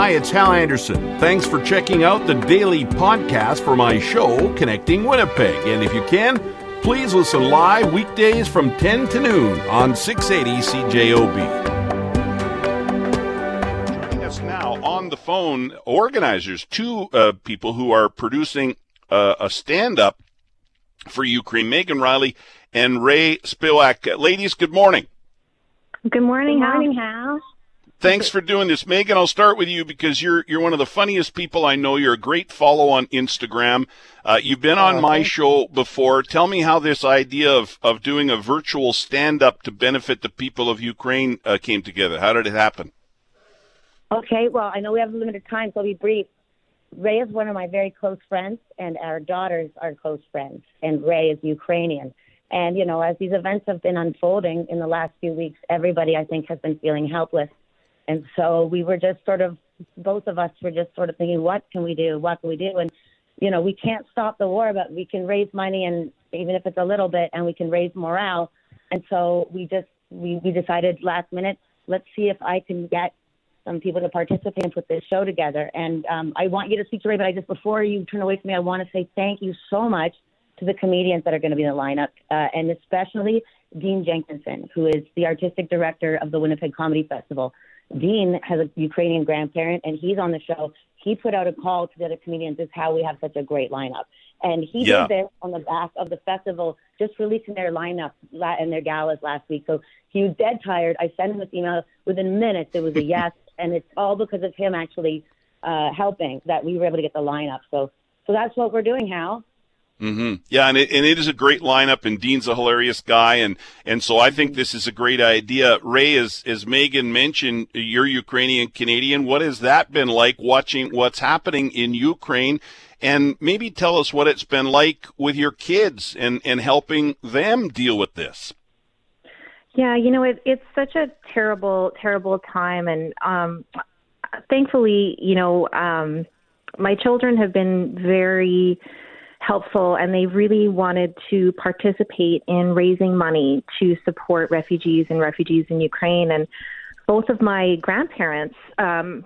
Hi, it's Hal Anderson. Thanks for checking out the daily podcast for my show, Connecting Winnipeg. And if you can, please listen live weekdays from 10 to noon on 680 CJOB. Joining us now on the phone, organizers, two uh, people who are producing uh, a stand up for Ukraine, Megan Riley and Ray Spilak. Ladies, good morning. Good morning, Good morning, Hal. Thanks for doing this, Megan. I'll start with you because you're you're one of the funniest people I know. You're a great follow on Instagram. Uh, you've been on my show before. Tell me how this idea of of doing a virtual stand up to benefit the people of Ukraine uh, came together. How did it happen? Okay, well, I know we have limited time, so I'll be brief. Ray is one of my very close friends, and our daughters are close friends, and Ray is Ukrainian. And, you know, as these events have been unfolding in the last few weeks, everybody, I think, has been feeling helpless. And so we were just sort of, both of us were just sort of thinking, what can we do? What can we do? And, you know, we can't stop the war, but we can raise money, and even if it's a little bit, and we can raise morale. And so we just, we, we decided last minute, let's see if I can get some people to participate and put this show together. And um, I want you to speak to Ray, but I just, before you turn away from me, I want to say thank you so much to the comedians that are going to be in the lineup, uh, and especially Dean Jenkinson, who is the artistic director of the Winnipeg Comedy Festival. Dean has a Ukrainian grandparent, and he's on the show. He put out a call to the other comedians, "This is how we have such a great lineup." And he Yeah. did this on the back of the festival, just releasing their lineup and their galas last week. So he was dead tired. I sent him this email within minutes. It was a yes, and it's all because of him actually uh, helping that we were able to get the lineup. So, so that's what we're doing, Hal. Hmm Yeah, and it, and it is a great lineup, and Dean's a hilarious guy, and and so I think this is a great idea. Ray, as as Megan mentioned, you're Ukrainian Canadian. What has that been like watching what's happening in Ukraine? And maybe tell us what it's been like with your kids and and helping them deal with this. Yeah, you know, it, it's such a terrible, terrible time. And um, thankfully, you know, um, my children have been very helpful and they really wanted to participate in raising money to support refugees and refugees in Ukraine. And both of my grandparents, um,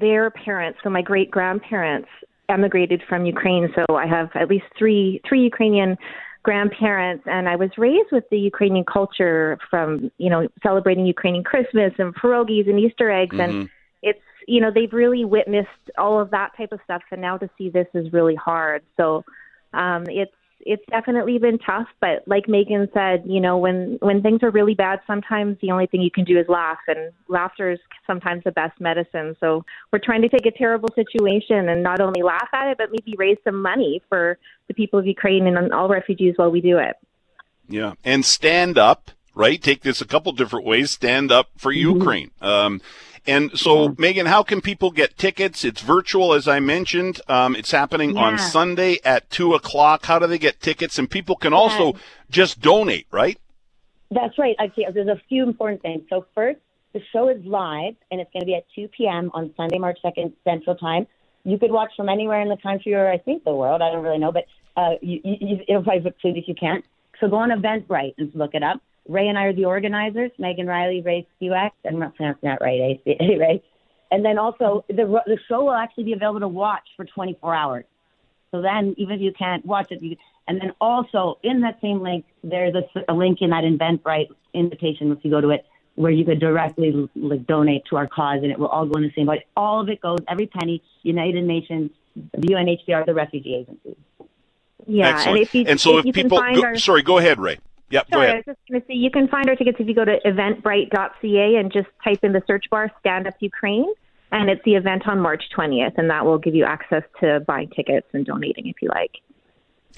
their parents, so my great grandparents, emigrated from Ukraine. So I have at least three three Ukrainian grandparents and I was raised with the Ukrainian culture from, you know, celebrating Ukrainian Christmas and pierogies and Easter eggs and it's you know, they've really witnessed all of that type of stuff and now to see this is really hard. So um it's it's definitely been tough, but like Megan said, you know, when when things are really bad, sometimes the only thing you can do is laugh, and laughter is sometimes the best medicine. So we're trying to take a terrible situation and not only laugh at it, but maybe raise some money for the people of Ukraine and all refugees while we do it. Yeah, and stand up, right? Take this a couple different ways. Stand up for Ukraine. Um, and so, Megan, how can people get tickets? It's virtual, as I mentioned. Um, it's happening on Sunday at two o'clock. How do they get tickets? And people can also just donate, right? That's right. Okay, there's a few important things. So first, the show is live, and it's going to be at 2 p.m. on Sunday, March 2nd, Central Time. You could watch from anywhere in the country or I think the world. I don't really know, but uh, you, you, it'll probably include if you can't. So go on Eventbrite and look it up. Ray and I are the organizers. Megan Riley, Ray Spewak. I'm not pronouncing that right, eh? Ray. And then also the the show will actually be available to watch for 24 hours. So then, even if you can't watch it, you, and then also in that same link, there's a, a link in that Eventbrite invitation if you go to it, where you could directly like donate to our cause, and it will all go in the same. But all of it goes, every penny, United Nations, the UNHCR, the refugee agency. Yeah, Excellent. and if you so, if if you people, can find go, our sorry, go ahead, Ray. Yep, go Sorry, I was just going to say you can find our tickets if you go to eventbrite.ca and just type in the search bar "Stand Up Ukraine," and it's the event on March 20th, and that will give you access to buying tickets and donating if you like.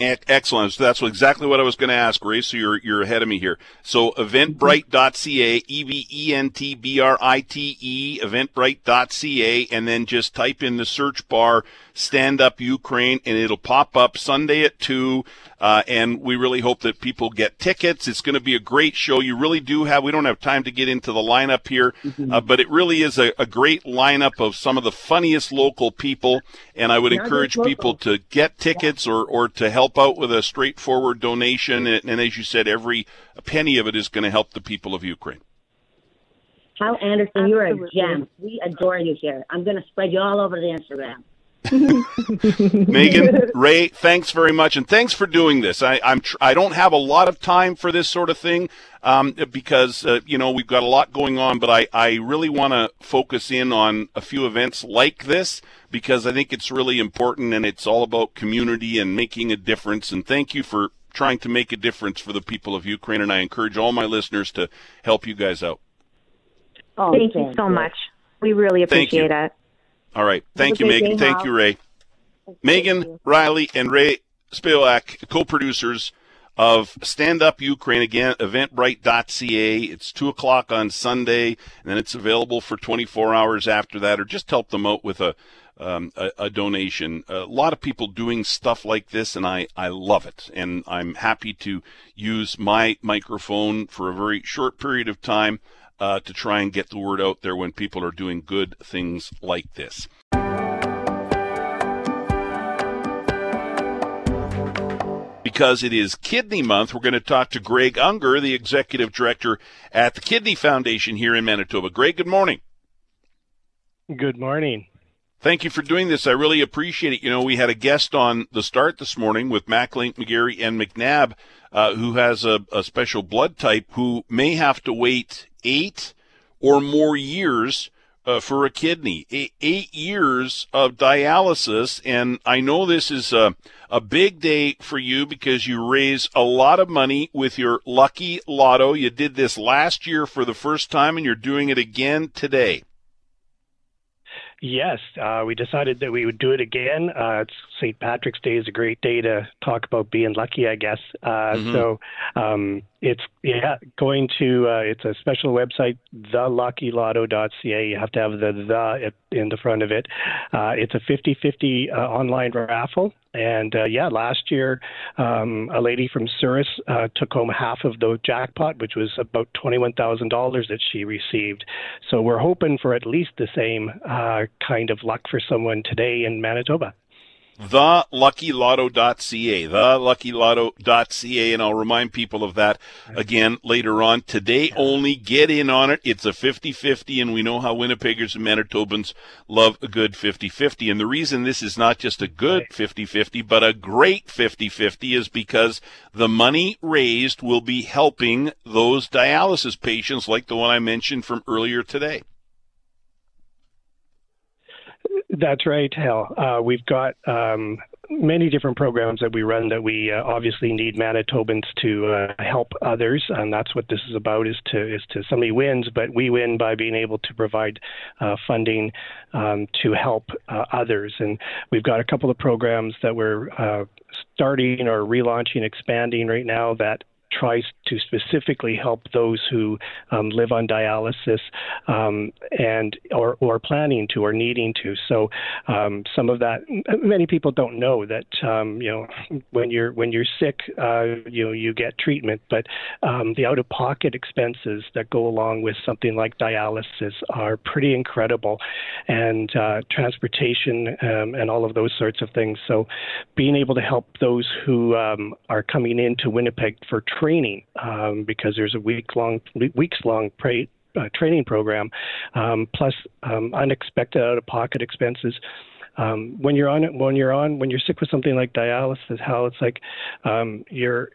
Excellent. So that's exactly what I was going to ask, Ray. So you're you're ahead of me here. So eventbrite.ca, E V E N T B R I T E, eventbrite.ca, and then just type in the search bar "Stand Up Ukraine" and it'll pop up Sunday at two. Uh, and we really hope that people get tickets. It's going to be a great show. You really do have. We don't have time to get into the lineup here, uh, but it really is a, a great lineup of some of the funniest local people. And I would Not just encourage people to get tickets or, or to help out with a straightforward donation. And, and as you said, every penny of it is going to help the people of Ukraine. Hal Anderson, you are a gem. We adore you here. I'm going to spread you all over the Instagram. Megan, Ray, thanks very much, and thanks for doing this. I, I'm tr- I don't have a lot of time for this sort of thing um, because uh, you know we've got a lot going on, but I, I really want to focus in on a few events like this because I think it's really important and it's all about community and making a difference. And thank you for trying to make a difference for the people of Ukraine, and I encourage all my listeners to help you guys out. Oh, thank, you so much. We really appreciate it. All right. Thank you, Megan. Thank you, Ray. Megan, Riley, and Ray Spivak, co-producers of Stand Up Ukraine. Again, eventbrite.ca. It's 2 o'clock on Sunday, and then it's available for 24 hours after that, or just help them out with a, um, a, a, donation. A lot of people doing stuff like this, and I, I love it. And I'm happy to use my microphone for a very short period of time uh, to try and get the word out there when people are doing good things like this. Because it is Kidney Month, we're going to talk to Greg Unger, the executive director at the Kidney Foundation here in Manitoba. Greg, good morning. Good morning. Thank you for doing this. I really appreciate it. You know, we had a guest on the start this morning with MacLink, McGarry, and McNabb, uh, who has a, a special blood type who may have to wait eight or more years uh, for a kidney. Eight, years of dialysis. And I know this is a, a big day for you because you raise a lot of money with your Lucky Lotto. You did this last year for the first time and you're doing it again today. Yes, uh, we decided that we would do it again. Uh, St. Patrick's Day is a great day to talk about being lucky, I guess. Uh, mm-hmm. So um, it's yeah, going to uh, it's a special website, theluckylotto.ca. You have to have the the in the front of it. Uh, it's a 50-50 uh, online raffle, and uh, yeah, last year um, a lady from Souris uh, took home half of the jackpot, which was about twenty-one thousand dollars that she received. So we're hoping for at least the same uh, kind of luck for someone today in Manitoba theluckylotto.ca, theluckylotto.ca, and I'll remind people of that again later on. Today only, get in on it. It's a 50-50, and we know how Winnipeggers and Manitobans love a good 50-50. And the reason this is not just a good 50-50, but a great 50-50 is because the money raised will be helping those dialysis patients like the one I mentioned from earlier today. That's right, Hal. Uh, we've got um, many different programs that we run that we uh, obviously need Manitobans to uh, help others, and that's what this is about. Is to is to somebody wins, but we win by being able to provide uh, funding um, to help uh, others. And we've got a couple of programs that we're uh, starting or relaunching, expanding right now that tries to specifically help those who um, live on dialysis um, and or, or planning to or needing to. So um, some of that, many people don't know that um, you know when you're when you're sick, uh, you know you get treatment, but um, the out-of-pocket expenses that go along with something like dialysis are pretty incredible, and uh, transportation um, and all of those sorts of things. So being able to help those who are coming into Winnipeg for training um, because there's a week long weeks long uh, training program, um, plus um, unexpected out of pocket expenses. Um, when you're on it, when you're on, when you're sick with something like dialysis, how it's like um, you're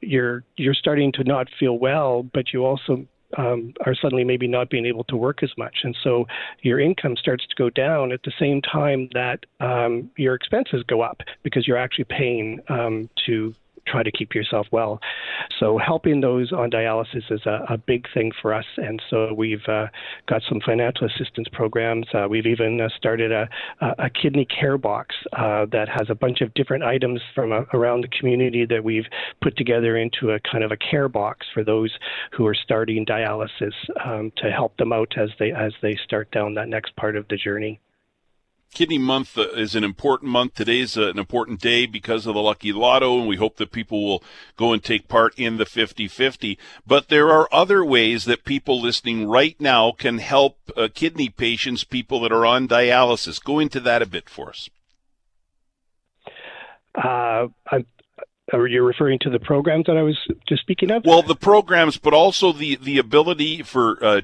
you're you're starting to not feel well, but you also um, are suddenly maybe not being able to work as much, and so your income starts to go down at the same time that um, your expenses go up because you're actually paying um, to try to keep yourself well. So helping those on dialysis is a, a big thing for us, and so we've uh, got some financial assistance programs. Uh, we've even uh, started a, a, kidney care box uh, that has a bunch of different items from a, around the community that we've put together into a kind of a care box for those who are starting dialysis um, to help them out as they as they start down that next part of the journey. Kidney Month uh, is an important month. Today's uh, an important day because of the Lucky Lotto, and we hope that people will go and take part in the 50 50. But there are other ways that people listening right now can help uh, kidney patients, people that are on dialysis. Go into that a bit for us. Uh, I, are you referring to the programs that I was just speaking of? Well, the programs, but also the, the ability for uh,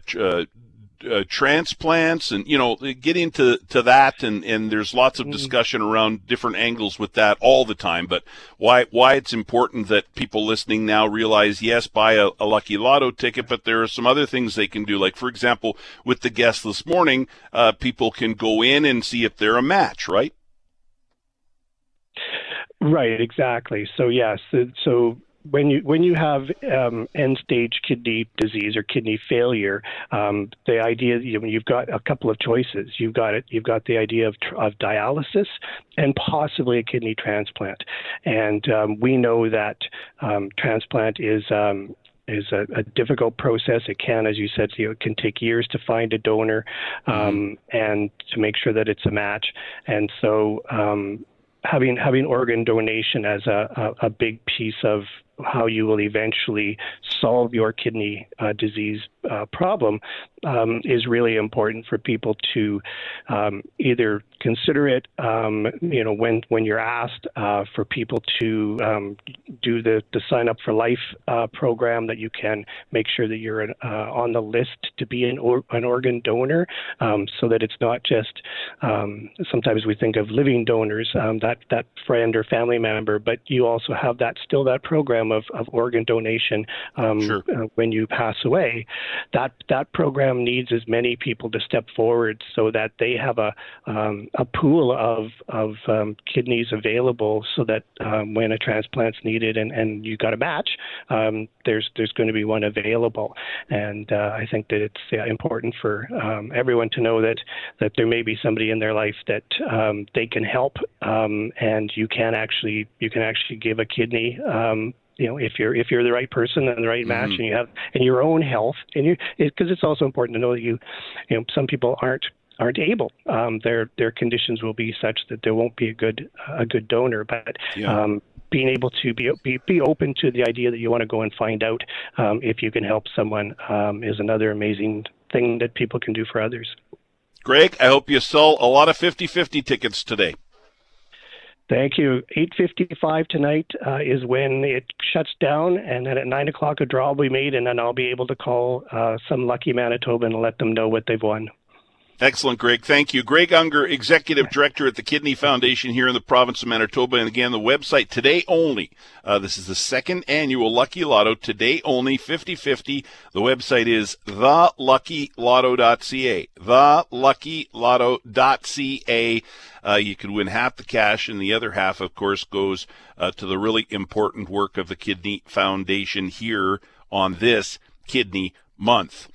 uh, transplants and you know get into to that and and there's lots of Mm. discussion around different angles with that all the time but why why it's important that people listening now realize yes buy a, a lucky lotto ticket but there are some other things they can do like for example with the guest this morning uh, people can go in and see if they're a match right Right, exactly. So yes, so when you when you have um, end stage kidney disease or kidney failure, um, the idea you know, you've got a couple of choices. You've got it. You've got the idea of of dialysis and possibly a kidney transplant. And um, we know that um, transplant is um, is a, a, difficult process. It can, as you said, you know, it can take years to find a donor um, and to make sure that it's a match. And so, um, having having organ donation as a, a, a, big piece of how you will eventually solve your kidney uh, disease uh, problem um, is really important for people to um, either consider it, um, you know, when when you're asked uh, for people to um, do the, the sign up for life uh, program that you can make sure that you're an, uh, on the list to be an, or, an organ donor, um, so that it's not just um, sometimes we think of living donors, that that friend or family member, but you also have that still that program of, of organ donation sure. uh, when you pass away. That that program needs as many people to step forward so that they have a um, a pool of of um, kidneys available, so that um, when a transplant's needed and, and you got a match, um, there's there's going to be one available. And uh, I think that it's yeah, important for um, everyone to know that that there may be somebody in their life that um, they can help, and you can actually you can actually give a kidney you know if you're if you're the right person and the right match Mm-hmm. and you have and your own health and you because it's also important to know that you you know some people aren't aren't able um, their their conditions will be such that there won't be a good a good donor but Yeah. um, being able to be, be be open to the idea that you want to go and find out um, if you can help someone um, is another amazing thing that people can do for others. Greg, I hope you sell a lot of 50-50 tickets today. Thank you. 8:55 tonight uh, is when it shuts down, and then at nine o'clock a draw will be made, and then I'll be able to call uh, some lucky Manitoban and let them know what they've won. Excellent, Greg. Thank you. Greg Unger, Executive Director at the Kidney Foundation here in the province of Manitoba. And again, the website today only. Uh, this is the second annual Lucky Lotto, today only, 50 50. The website is theluckylotto.ca. Theluckylotto.ca. Uh, you could win half the cash, and the other half, of course, goes uh, to the really important work of the Kidney Foundation here on this Kidney Month.